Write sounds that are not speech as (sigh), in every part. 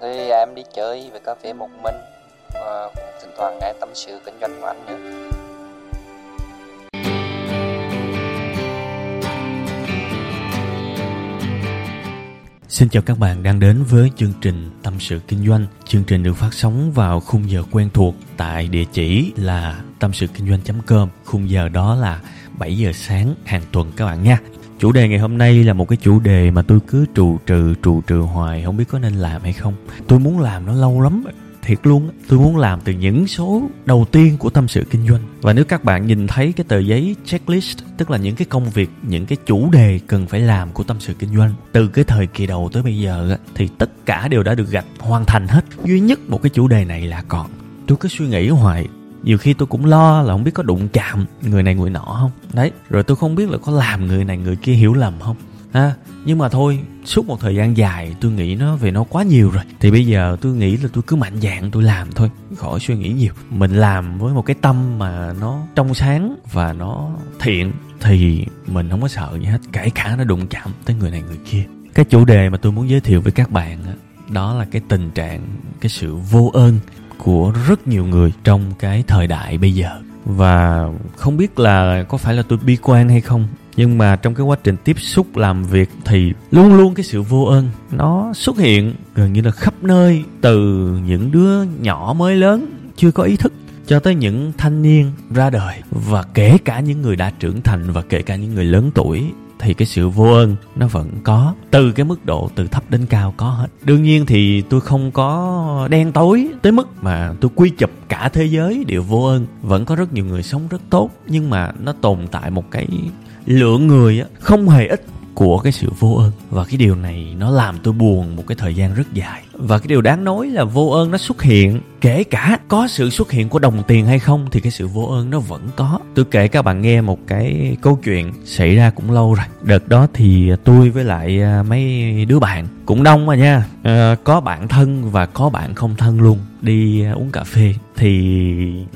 Thì à, em đi chơi về cà phê một mình và cũng thỉnh thoảng nghe tâm sự kinh doanh của anh nữa. Xin chào các bạn đang đến với chương trình Tâm sự Kinh doanh. Chương trình được phát sóng vào khung giờ quen thuộc tại địa chỉ là tâm sự kinh doanh.com. Khung giờ đó là 7 giờ sáng hàng tuần các bạn nha. Chủ đề ngày hôm nay là một cái chủ đề mà tôi cứ trù trừ trù trừ hoài, không biết có nên làm hay không. Tôi muốn làm nó lâu lắm, thiệt luôn tôi muốn làm từ những số đầu tiên của tâm sự kinh doanh. Và nếu các bạn nhìn thấy cái tờ giấy checklist, tức là những cái công việc, những cái chủ đề cần phải làm của tâm sự kinh doanh, từ cái thời kỳ đầu tới bây giờ thì tất cả đều đã được gạch hoàn thành hết. Duy nhất một cái chủ đề này là còn. Tôi cứ suy nghĩ hoài nhiều khi tôi cũng lo là không biết có đụng chạm người này người nọ không. Đấy, rồi tôi không biết là có làm người này người kia hiểu lầm không. Ha, nhưng mà thôi, suốt một thời gian dài tôi nghĩ nó về nó quá nhiều rồi. Thì bây giờ tôi nghĩ là tôi cứ mạnh dạn tôi làm thôi, khỏi suy nghĩ nhiều. Mình làm với một cái tâm mà nó trong sáng và nó thiện thì mình không có sợ gì hết, kể cả nó đụng chạm tới người này người kia. Cái chủ đề mà tôi muốn giới thiệu với các bạn đó là cái tình trạng, cái sự vô ơn của rất nhiều người trong cái thời đại bây giờ. Và không biết là có phải là tôi bi quan hay không, nhưng mà trong cái quá trình tiếp xúc làm việc thì luôn luôn cái sự vô ơn nó xuất hiện gần như là khắp nơi, từ những đứa nhỏ mới lớn chưa có ý thức cho tới những thanh niên ra đời, và kể cả những người đã trưởng thành và kể cả những người lớn tuổi thì cái sự vô ơn nó vẫn có, từ cái mức độ từ thấp đến cao có hết. Đương nhiên thì tôi không có đen tối tới mức mà tôi quy chụp cả thế giới đều vô ơn. Vẫn có rất nhiều người sống rất tốt, nhưng mà nó tồn tại một cái lượng người không hề ít của cái sự vô ơn. Và cái điều này nó làm tôi buồn một cái thời gian rất dài và cái điều đáng nói là vô ơn nó xuất hiện. Kể cả có sự xuất hiện của đồng tiền hay không thì cái sự vô ơn nó vẫn có. Tôi kể các bạn nghe một cái câu chuyện xảy ra cũng lâu rồi. Đợt đó thì tôi với lại à, mấy đứa bạn cũng đông mà nha. À, có bạn thân và có bạn không thân luôn. Đi à, uống cà phê. Thì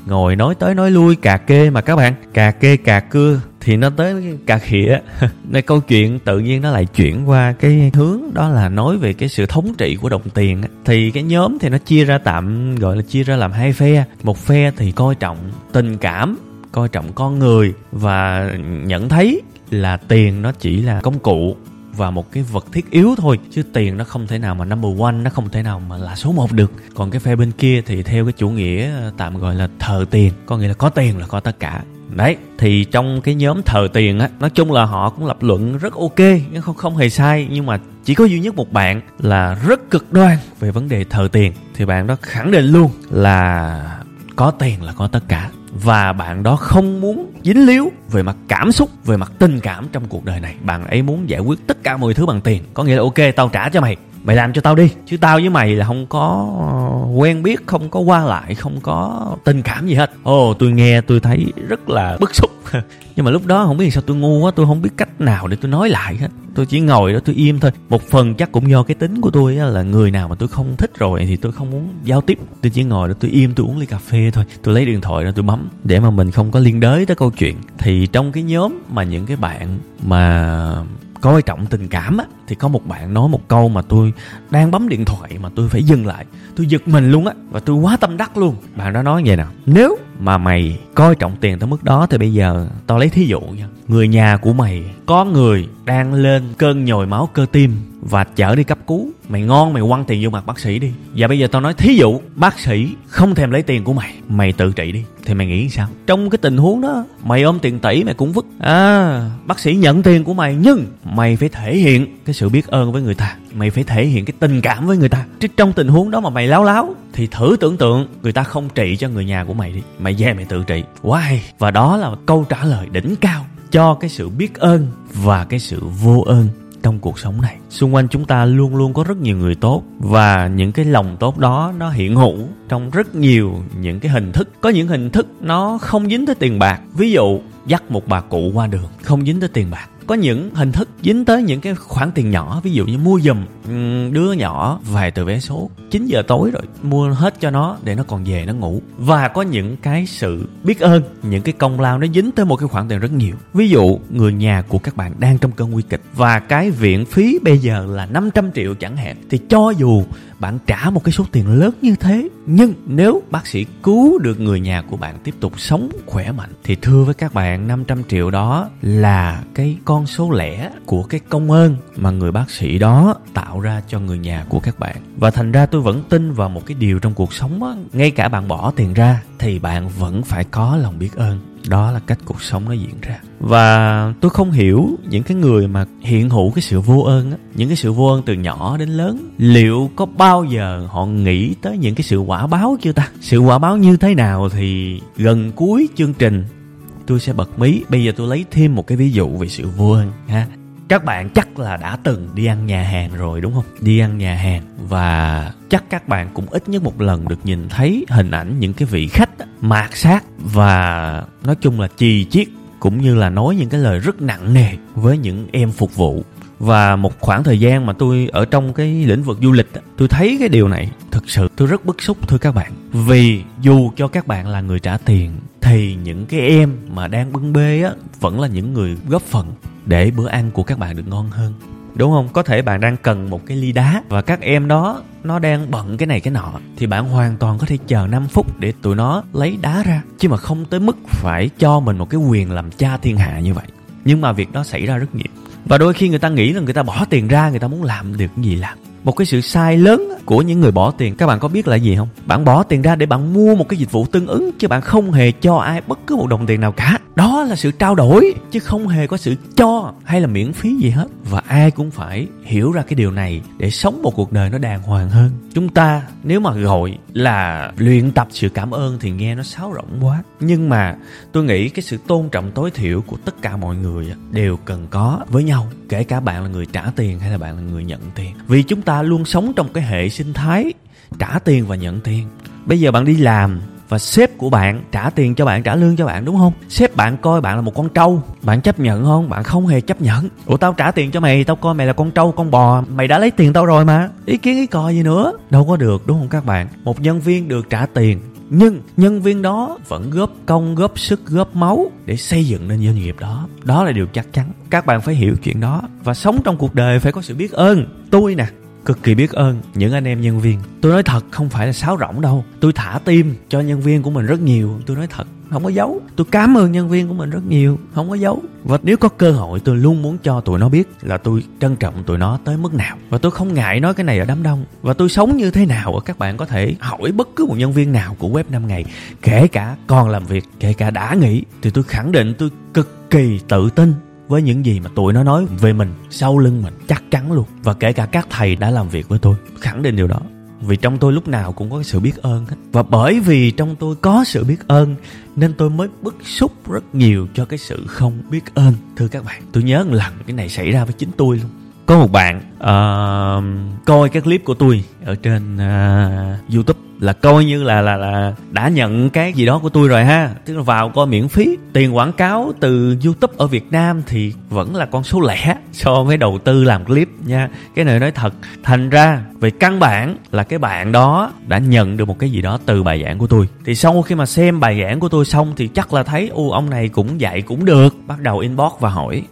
ngồi nói tới nói lui cà kê mà các bạn. Cà kê cà cưa. Thì nó tới cà khịa. (laughs) Nên câu chuyện tự nhiên nó lại chuyển qua cái hướng đó là nói về cái sự thống trị của đồng tiền thì cái nhóm thì nó chia ra tạm, gọi là chia ra làm hai phe. Một phe thì coi trọng tình cảm, coi trọng con người và nhận thấy là tiền nó chỉ là công cụ và một cái vật thiết yếu thôi, chứ tiền nó không thể nào mà number one, nó không thể nào mà là số một được. Còn cái phe bên kia thì theo cái chủ nghĩa ờ, tạm gọi là thờ tiền, có nghĩa là có tiền là có tất cả đấy, thì trong cái nhóm thờ tiền á, nói chung là họ cũng lập luận rất ok không không hề sai. Nhưng mà chỉ có duy nhất một bạn là rất cực đoan về vấn đề thờ tiền. Thì bạn đó khẳng định luôn là có tiền là có tất cả. Và bạn đó không muốn dính líu về mặt cảm xúc, về mặt tình cảm trong cuộc đời này. Bạn ấy muốn giải quyết tất cả mọi thứ bằng tiền. Có nghĩa là ok, tao trả cho mày mày làm cho tao đi. Chứ tao với mày là không có ờ, quen biết, không có qua lại, không có tình cảm gì hết. Ồ, tôi nghe, tôi thấy rất là bức xúc. (laughs) Nhưng mà lúc đó không biết sao tôi ngu quá, tôi không biết cách nào để tôi nói lại hết. Tôi chỉ ngồi đó, tôi im thôi. Một phần chắc cũng do cái tính của tôi là người nào mà tôi không thích rồi thì tôi không muốn giao tiếp. Tôi chỉ ngồi đó, tôi im, tôi uống ly cà phê thôi. Tôi lấy điện thoại ra, tôi bấm. Để mà mình không có liên đới tới câu chuyện. Thì trong cái nhóm mà những cái bạn mà coi trọng tình cảm á, thì có một bạn nói một câu mà tôi đang bấm điện thoại mà tôi phải dừng lại. Tôi giật mình luôn á và tôi quá tâm đắc luôn. Bạn đó nói vậy nào nếu mà mày coi trọng tiền tới mức đó thì bây giờ tao lấy thí dụ nha. Người nhà của mày có người đang lên cơn nhồi máu cơ tim và chở đi cấp cứu. Mày ngon, mày quăng tiền vô mặt bác sĩ đi. Và bây giờ tao nói, thí dụ bác sĩ không thèm lấy tiền của mày mày tự trị đi. Thì mày nghĩ sao? Trong cái tình huống đó, mày ôm tiền tỷ mày cũng vứt. À bác sĩ nhận tiền của mày, nhưng mày phải thể hiện cái sự biết ơn với người ta. Mày phải thể hiện cái tình cảm với người ta. Chứ trong tình huống đó mà mày láo láo, thì thử tưởng tượng người ta không trị cho người nhà của mày đi. Mày về mày tự trị. Why? Và đó là câu trả lời đỉnh cao cho cái sự biết ơn và cái sự vô ơn trong cuộc sống này. Xung quanh chúng ta luôn luôn có rất nhiều người tốt và những cái lòng tốt đó nó hiện hữu trong rất nhiều những cái hình thức. Có những hình thức nó không dính tới tiền bạc. Ví dụ, dắt một bà cụ qua đường, không dính tới tiền bạc có những hình thức dính tới những cái khoản tiền nhỏ, ví dụ như mua giùm ừ, đứa nhỏ về từ vé số. 9 giờ tối rồi, mua hết cho nó để nó còn về, nó ngủ. Và có những cái sự biết ơn, những cái công lao nó dính tới một cái khoản tiền rất nhiều. Ví dụ, người nhà của các bạn đang trong cơn nguy kịch và cái viện phí bây giờ là 500 triệu chẳng hạn, thì cho dù bạn trả một cái số tiền lớn như thế. Nhưng nếu bác sĩ cứu được người nhà của bạn tiếp tục sống khỏe mạnh, thì thưa với các bạn 500 triệu đó là cái con số lẻ của cái công ơn mà người bác sĩ đó tạo ra cho người nhà của các bạn. Và thành ra tôi vẫn tin vào một cái điều trong cuộc sống á, ngay cả bạn bỏ tiền ra, thì bạn vẫn phải có lòng biết ơn đó là cách cuộc sống nó diễn ra. Và tôi không hiểu những cái người mà hiện hữu cái sự vô ơn á, những cái sự vô ơn từ nhỏ đến lớn, liệu có bao giờ họ nghĩ tới những cái sự quả báo chưa ta? Sự quả báo như thế nào thì gần cuối chương trình tôi sẽ bật mí. Bây giờ tôi lấy thêm một cái ví dụ về sự vô ơn ha các bạn chắc là đã từng đi ăn nhà hàng rồi, đúng không? Đi ăn nhà hàng và chắc các bạn cũng ít nhất một lần được nhìn thấy hình ảnh những cái vị khách mạt sát và nói chung là chì chiết cũng như là nói những cái lời rất nặng nề với những em phục vụ. Và một khoảng thời gian mà tôi ở trong cái lĩnh vực du lịch tôi thấy cái điều này, thực sự tôi rất bức xúc, thưa các bạn vì dù cho các bạn là người trả tiền, thì những cái em mà đang bưng bê á, vẫn là những người góp phần để bữa ăn của các bạn được ngon hơn. Đúng không? Có thể bạn đang cần một cái ly đá và các em đó, nó đang bận cái này cái nọ, thì bạn hoàn toàn có thể chờ 5 phút để tụi nó lấy đá ra. Chứ mà không tới mức phải cho mình một cái quyền làm cha thiên hạ như vậy. Nhưng mà việc đó xảy ra rất nhiều. Và đôi khi người ta nghĩ là người ta bỏ tiền ra, người ta muốn làm được cái gì làm một cái sự sai lớn của những người bỏ tiền. Các bạn có biết là gì không? Bạn bỏ tiền ra để bạn mua một cái dịch vụ tương ứng, chứ bạn không hề cho ai bất cứ một đồng tiền nào cả. Đó là sự trao đổi, chứ không hề có sự cho hay là miễn phí gì hết. Và ai cũng phải hiểu ra cái điều này để sống một cuộc đời nó đàng hoàng hơn. Chúng ta nếu mà gọi là luyện tập sự cảm ơn thì nghe nó sáo rỗng quá. Nhưng mà tôi nghĩ cái sự tôn trọng tối thiểu của tất cả mọi người đều cần có với nhau. Kể cả bạn là người trả tiền hay là bạn là người nhận tiền. Vì chúng ta ta luôn sống trong cái hệ sinh thái trả tiền và nhận tiền. Bây giờ bạn đi làm và sếp của bạn trả tiền cho bạn, trả lương cho bạn, đúng không? Sếp bạn coi bạn là một con trâu, bạn chấp nhận không? Bạn không hề chấp nhận. Ủa, tao trả tiền cho mày, tao coi mày là con trâu, con bò, mày đã lấy tiền tao rồi mà. Ý kiến, ý cò gì nữa? Đâu có được, đúng không các bạn? Một nhân viên được trả tiền, nhưng nhân viên đó vẫn góp công, góp sức, góp máu để xây dựng nên doanh nghiệp đó. Đó là điều chắc chắn. Các bạn phải hiểu chuyện đó. Và sống trong cuộc đời phải có sự biết ơn. Tôi nè cực kỳ biết ơn những anh em nhân viên. Tôi nói thật, không phải là sáo rỗng đâu. Tôi thả tim cho nhân viên của mình rất nhiều. Tôi nói thật, không có giấu tôi cảm ơn nhân viên của mình rất nhiều, không có giấu và nếu có cơ hội, tôi luôn muốn cho tụi nó biết là tôi trân trọng tụi nó tới mức nào. Và tôi không ngại nói cái này ở đám đông. Và tôi sống như thế nào, các bạn có thể hỏi bất cứ một nhân viên nào của web 5 ngày. Kể cả còn làm việc, kể cả đã nghỉ, thì tôi khẳng định tôi cực kỳ tự tin với những gì mà tụi nó nói về mình sau lưng mình chắc chắn luôn. Và kể cả các thầy đã làm việc với tôi khẳng định điều đó. Vì trong tôi lúc nào cũng có sự biết ơn hết. Và bởi vì trong tôi có sự biết ơn nên tôi mới bức xúc rất nhiều cho cái sự không biết ơn. Thưa các bạn tôi nhớ một lần cái này xảy ra với chính tôi luôn. Có một bạn uh, coi các clip của tôi ở trên uh, youtube là coi như là là là đã nhận cái gì đó của tôi rồi ha. Tức là vào coi miễn phí. Tiền quảng cáo từ youtube ở việt nam thì vẫn là con số lẻ so với đầu tư làm clip nha. Cái này nói thật. Thành ra, về căn bản là cái bạn đó đã nhận được một cái gì đó từ bài giảng của tôi. Thì sau khi mà xem bài giảng của tôi xong thì chắc là thấy, ô, ông này cũng dạy cũng được. Bắt đầu inbox và hỏi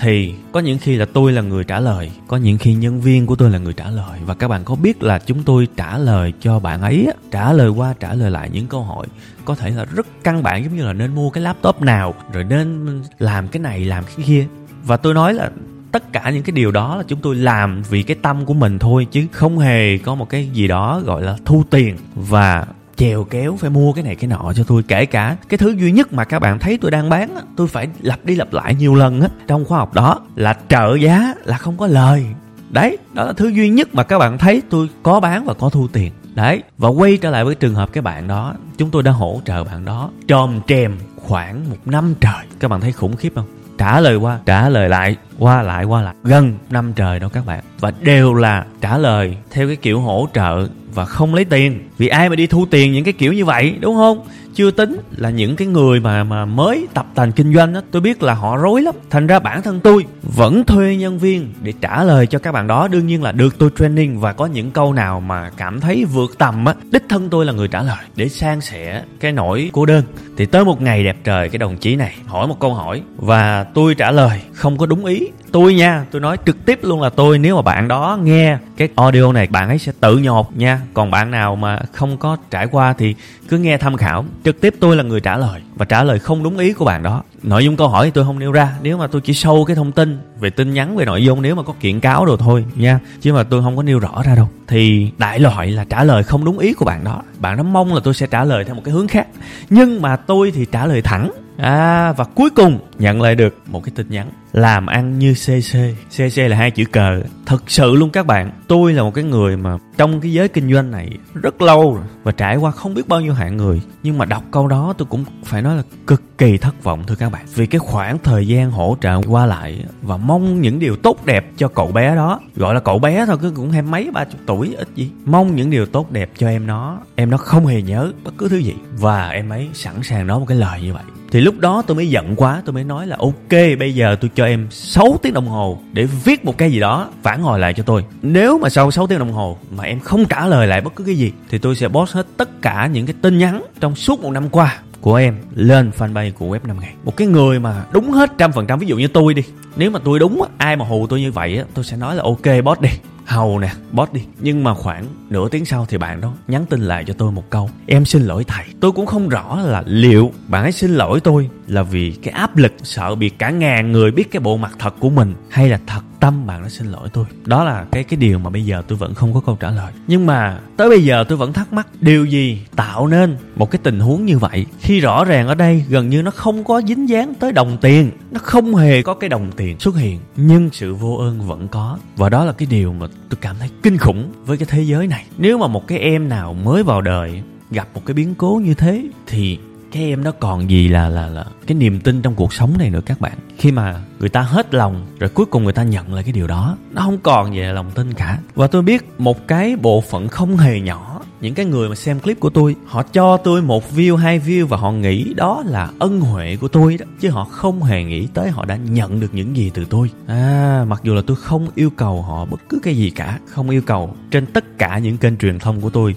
thì có những khi là tôi là người trả lời, có những khi nhân viên của tôi là người trả lời. Và các bạn có biết là chúng tôi trả lời cho bạn ấy trả lời qua trả lời lại những câu hỏi, có thể là rất căn bản, giống như là nên mua cái laptop nào, rồi nên làm cái này, làm cái kia. Và tôi nói là tất cả những cái điều đó là chúng tôi làm vì cái tâm của mình thôi, chứ không hề có một cái gì đó gọi là thu tiền. Và chèo kéo phải mua cái này cái nọ cho tôi. Kể cả cái thứ duy nhất mà các bạn thấy tôi đang bán tôi phải lặp đi lặp lại nhiều lần á, trong khóa học đó, là trợ giá là không có lời. Đấy, đó là thứ duy nhất mà các bạn thấy tôi có bán và có thu tiền. Đấy, và quay trở lại với trường hợp cái bạn đó, chúng tôi đã hỗ trợ bạn đó tròm trèm khoảng một năm trời. Các bạn thấy khủng khiếp không? Trả lời qua, trả lời lại, qua lại qua lại. Gần năm trời đó các bạn. Và đều là trả lời theo cái kiểu hỗ trợ và không lấy tiền. Vì ai mà đi thu tiền những cái kiểu như vậy, đúng không? Chưa tính là những cái người mà mà mới tập tành kinh doanh đó tôi biết là họ rối lắm. Thành ra bản thân tôi vẫn thuê nhân viên để trả lời cho các bạn đó. Đương nhiên là được tôi training và có những câu nào mà cảm thấy vượt tầm á, đích thân tôi là người trả lời để san sẻ cái nỗi cô đơn. Thì tới một ngày đẹp trời, cái đồng chí này hỏi một câu hỏi và tôi trả lời không có đúng ý. Tôi nha, tôi nói trực tiếp luôn là tôi, nếu mà bạn đó nghe cái audio này, bạn ấy sẽ tự nhột nha. Còn bạn nào mà không có trải qua thì cứ nghe tham khảo trực tiếp tôi là người trả lời, và trả lời không đúng ý của bạn đó. Nội dung câu hỏi thì tôi không nêu ra, nếu mà tôi chỉ sâu cái thông tin về tin nhắn, về nội dung, nếu mà có kiện cáo đồ thôi nha, chứ mà tôi không có nêu rõ ra đâu. Thì đại loại là trả lời không đúng ý của bạn đó. Bạn đó mong là tôi sẽ trả lời theo một cái hướng khác. Nhưng mà tôi thì trả lời thẳng. À và cuối cùng nhận lại được một cái tin nhắn. Làm ăn như CC CC là hai chữ cờ. Thật sự luôn các bạn, Tôi là một cái người mà trong cái giới kinh doanh này rất lâu rồi Và trải qua không biết bao nhiêu hạng người. Nhưng mà đọc câu đó tôi cũng phải nói là cực kỳ thất vọng, thưa các bạn. Vì cái khoảng thời gian hỗ trợ qua lại Và mong những điều tốt đẹp cho cậu bé đó. Gọi là cậu bé thôi, cứ cũng hai mấy ba chục tuổi, ít gì. Mong những điều tốt đẹp cho em nó. Em nó không hề nhớ bất cứ thứ gì. Và em ấy sẵn sàng nói một cái lời như vậy thì lúc đó tôi mới giận quá, tôi mới nói là, ok, bây giờ tôi cho em 6 tiếng đồng hồ để viết một cái gì đó, phản hồi lại cho tôi. Nếu mà sau 6 tiếng đồng hồ mà em không trả lời lại bất cứ cái gì, thì tôi sẽ post hết tất cả những cái tin nhắn trong suốt một năm qua của em lên fanpage của web 5 ngày. Một cái người mà đúng hết trăm phần trăm, ví dụ như tôi đi, nếu mà tôi đúng ai mà hù tôi như vậy tôi sẽ nói là, ok, boss đi hầu nè, boss đi. Nhưng mà khoảng nửa tiếng sau thì bạn đó nhắn tin lại cho tôi một câu. Em xin lỗi thầy, tôi cũng không rõ là liệu bạn ấy xin lỗi tôi là vì cái áp lực sợ bị cả ngàn người biết cái bộ mặt thật của mình hay là thật tâm bạn đã xin lỗi tôi. Đó là cái cái điều mà bây giờ tôi vẫn không có câu trả lời. Nhưng mà tới bây giờ tôi vẫn thắc mắc, điều gì tạo nên một cái tình huống như vậy? Khi rõ ràng ở đây, gần như nó không có dính dáng tới đồng tiền. Nó không hề có cái đồng tiền xuất hiện, nhưng sự vô ơn vẫn có. Và đó là cái điều mà tôi cảm thấy kinh khủng với cái thế giới này. Nếu mà một cái em nào mới vào đời gặp một cái biến cố như thế, thì cái em nó còn gì là là là cái niềm tin trong cuộc sống này nữa các bạn. Khi mà người ta hết lòng rồi cuối cùng người ta nhận lại cái điều đó, nó không còn gì là lòng tin cả. Và tôi biết một cái bộ phận không hề nhỏ, những cái người mà xem clip của tôi, họ cho tôi một view, hai view và họ nghĩ đó là ân huệ của tôi đó, chứ họ không hề nghĩ tới họ đã nhận được những gì từ tôi. À mặc dù là tôi không yêu cầu họ bất cứ cái gì cả, không yêu cầu trên tất cả những kênh truyền thông của tôi,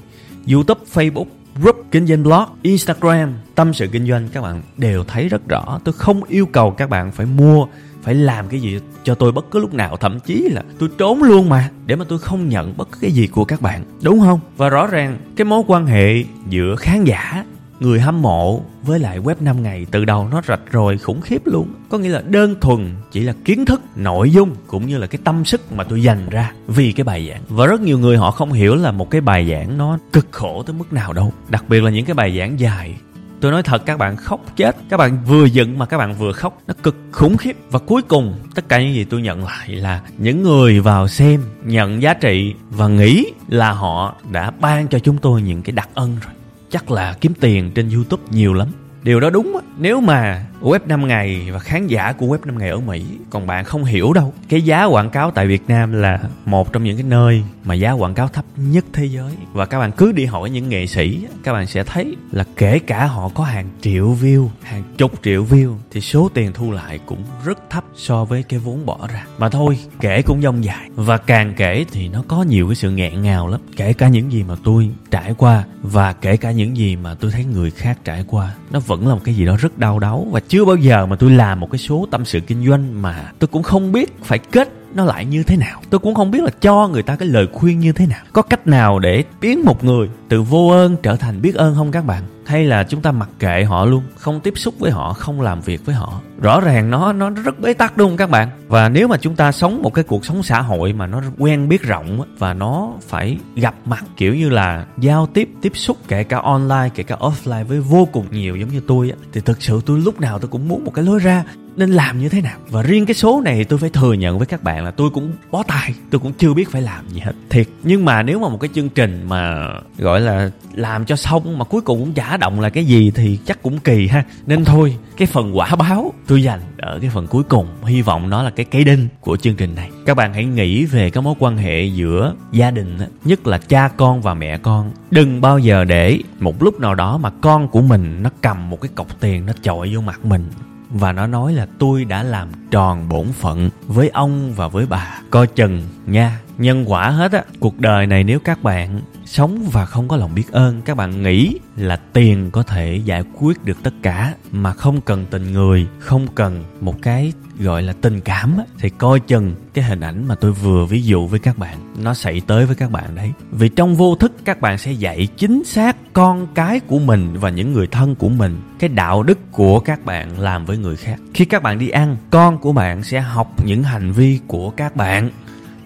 youtube, facebook group kinh doanh blog, Instagram, tâm sự kinh doanh các bạn đều thấy rất rõ. Tôi không yêu cầu các bạn phải mua, phải làm cái gì cho tôi bất cứ lúc nào. Thậm chí là tôi trốn luôn mà để mà tôi không nhận bất cứ cái gì của các bạn. Đúng không? Và rõ ràng cái mối quan hệ giữa khán giả người hâm mộ với lại web 5 ngày từ đầu nó rạch rồi khủng khiếp luôn. Có nghĩa là đơn thuần chỉ là kiến thức, nội dung cũng như là cái tâm sức mà tôi dành ra vì cái bài giảng. Và rất nhiều người họ không hiểu là một cái bài giảng nó cực khổ tới mức nào đâu. Đặc biệt là những cái bài giảng dài. Tôi nói thật, các bạn khóc chết. Các bạn vừa giận mà các bạn vừa khóc. Nó cực khủng khiếp. Và cuối cùng, tất cả những gì tôi nhận lại là những người vào xem nhận giá trị và nghĩ là họ đã ban cho chúng tôi những cái đặc ân rồi chắc là kiếm tiền trên youtube nhiều lắm. Điều đó đúng á. Nếu mà web 5 ngày và khán giả của web 5 ngày ở Mỹ, còn bạn không hiểu đâu. Cái giá quảng cáo tại Việt Nam là một trong những cái nơi mà giá quảng cáo thấp nhất thế giới. Và các bạn cứ đi hỏi những nghệ sĩ, các bạn sẽ thấy là kể cả họ có hàng triệu view, hàng chục triệu view, thì số tiền thu lại cũng rất thấp so với cái vốn bỏ ra. Mà thôi, kể cũng dông dài. Và càng kể thì nó có nhiều cái sự nghẹn ngào lắm. Kể cả những gì mà tôi trải qua và kể cả những gì mà tôi thấy người khác trải qua, nó vẫn là một cái gì đó rất đau đớn và chưa bao giờ mà tôi làm một cái số tâm sự kinh doanh mà tôi cũng không biết phải kết nó lại như thế nào? Tôi cũng không biết là cho người ta cái lời khuyên như thế nào. Có cách nào để biến một người từ vô ơn trở thành biết ơn không các bạn? Hay là chúng ta mặc kệ họ luôn, không tiếp xúc với họ, không làm việc với họ? Rõ ràng nó nó rất bế tắc đúng không các bạn? Và nếu mà chúng ta sống một cái cuộc sống xã hội mà nó quen biết rộng và nó phải gặp mặt kiểu như là giao tiếp tiếp xúc, kể cả online, kể cả offline với vô cùng nhiều giống như tôi thì thực sự tôi lúc nào tôi cũng muốn một cái lối ra nên làm như thế nào? Và riêng cái số này tôi phải thừa nhận với các bạn là tôi cũng bó tay, tôi cũng chưa biết phải làm gì hết. Thiệt, nhưng mà nếu mà một cái chương trình mà gọi là làm cho xong mà cuối cùng cũng giả động là cái gì thì chắc cũng kỳ ha. Nên thôi, cái phần quả báo tôi dành ở cái phần cuối cùng, hy vọng nó là cái cây đinh của chương trình này. Các bạn hãy nghĩ về cái mối quan hệ giữa gia đình, nhất là cha con và mẹ con. Đừng bao giờ để một lúc nào đó mà con của mình nó cầm một cái cọc tiền nó chọi vô mặt mình và nó nói là tôi đã làm tròn bổn phận với ông và với bà. Coi chừng nha nhân quả hết á cuộc đời này nếu các bạn sống và không có lòng biết ơn các bạn nghĩ là tiền có thể giải quyết được tất cả mà không cần tình người không cần một cái gọi là tình cảm á, thì coi chừng cái hình ảnh mà tôi vừa ví dụ với các bạn nó xảy tới với các bạn đấy. Vì trong vô thức các bạn sẽ dạy chính xác con cái của mình và những người thân của mình cái đạo đức của các bạn làm với người khác. Khi các bạn đi ăn con của bạn sẽ học những hành vi của các bạn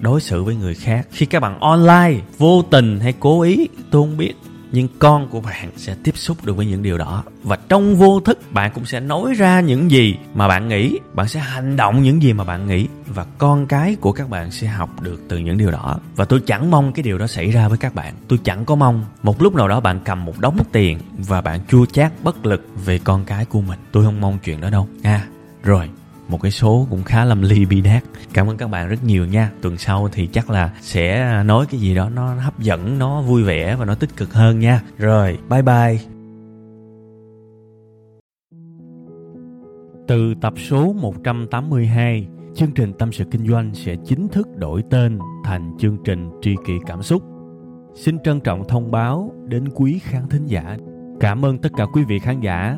đối xử với người khác. Khi các bạn online vô tình hay cố ý tôi không biết nhưng con của bạn sẽ tiếp xúc được với những điều đó. Và trong vô thức bạn cũng sẽ nói ra những gì mà bạn nghĩ. Bạn sẽ hành động những gì mà bạn nghĩ. Và con cái của các bạn sẽ học được từ những điều đó. Và tôi chẳng mong cái điều đó xảy ra với các bạn. Tôi chẳng có mong một lúc nào đó bạn cầm một đống tiền và bạn chua chát bất lực về con cái của mình. Tôi không mong chuyện đó đâu. Nha à, rồi một cái số cũng khá lâm ly bi đát. Cảm ơn các bạn rất nhiều nha. Tuần sau thì chắc là sẽ nói cái gì đó nó hấp dẫn, nó vui vẻ và nó tích cực hơn nha. Rồi, bye bye. Từ tập số 182 chương trình tâm sự kinh doanh sẽ chính thức đổi tên thành chương trình tri kỷ cảm xúc. Xin trân trọng thông báo đến quý khán thính giả. Cảm ơn tất cả quý vị khán giả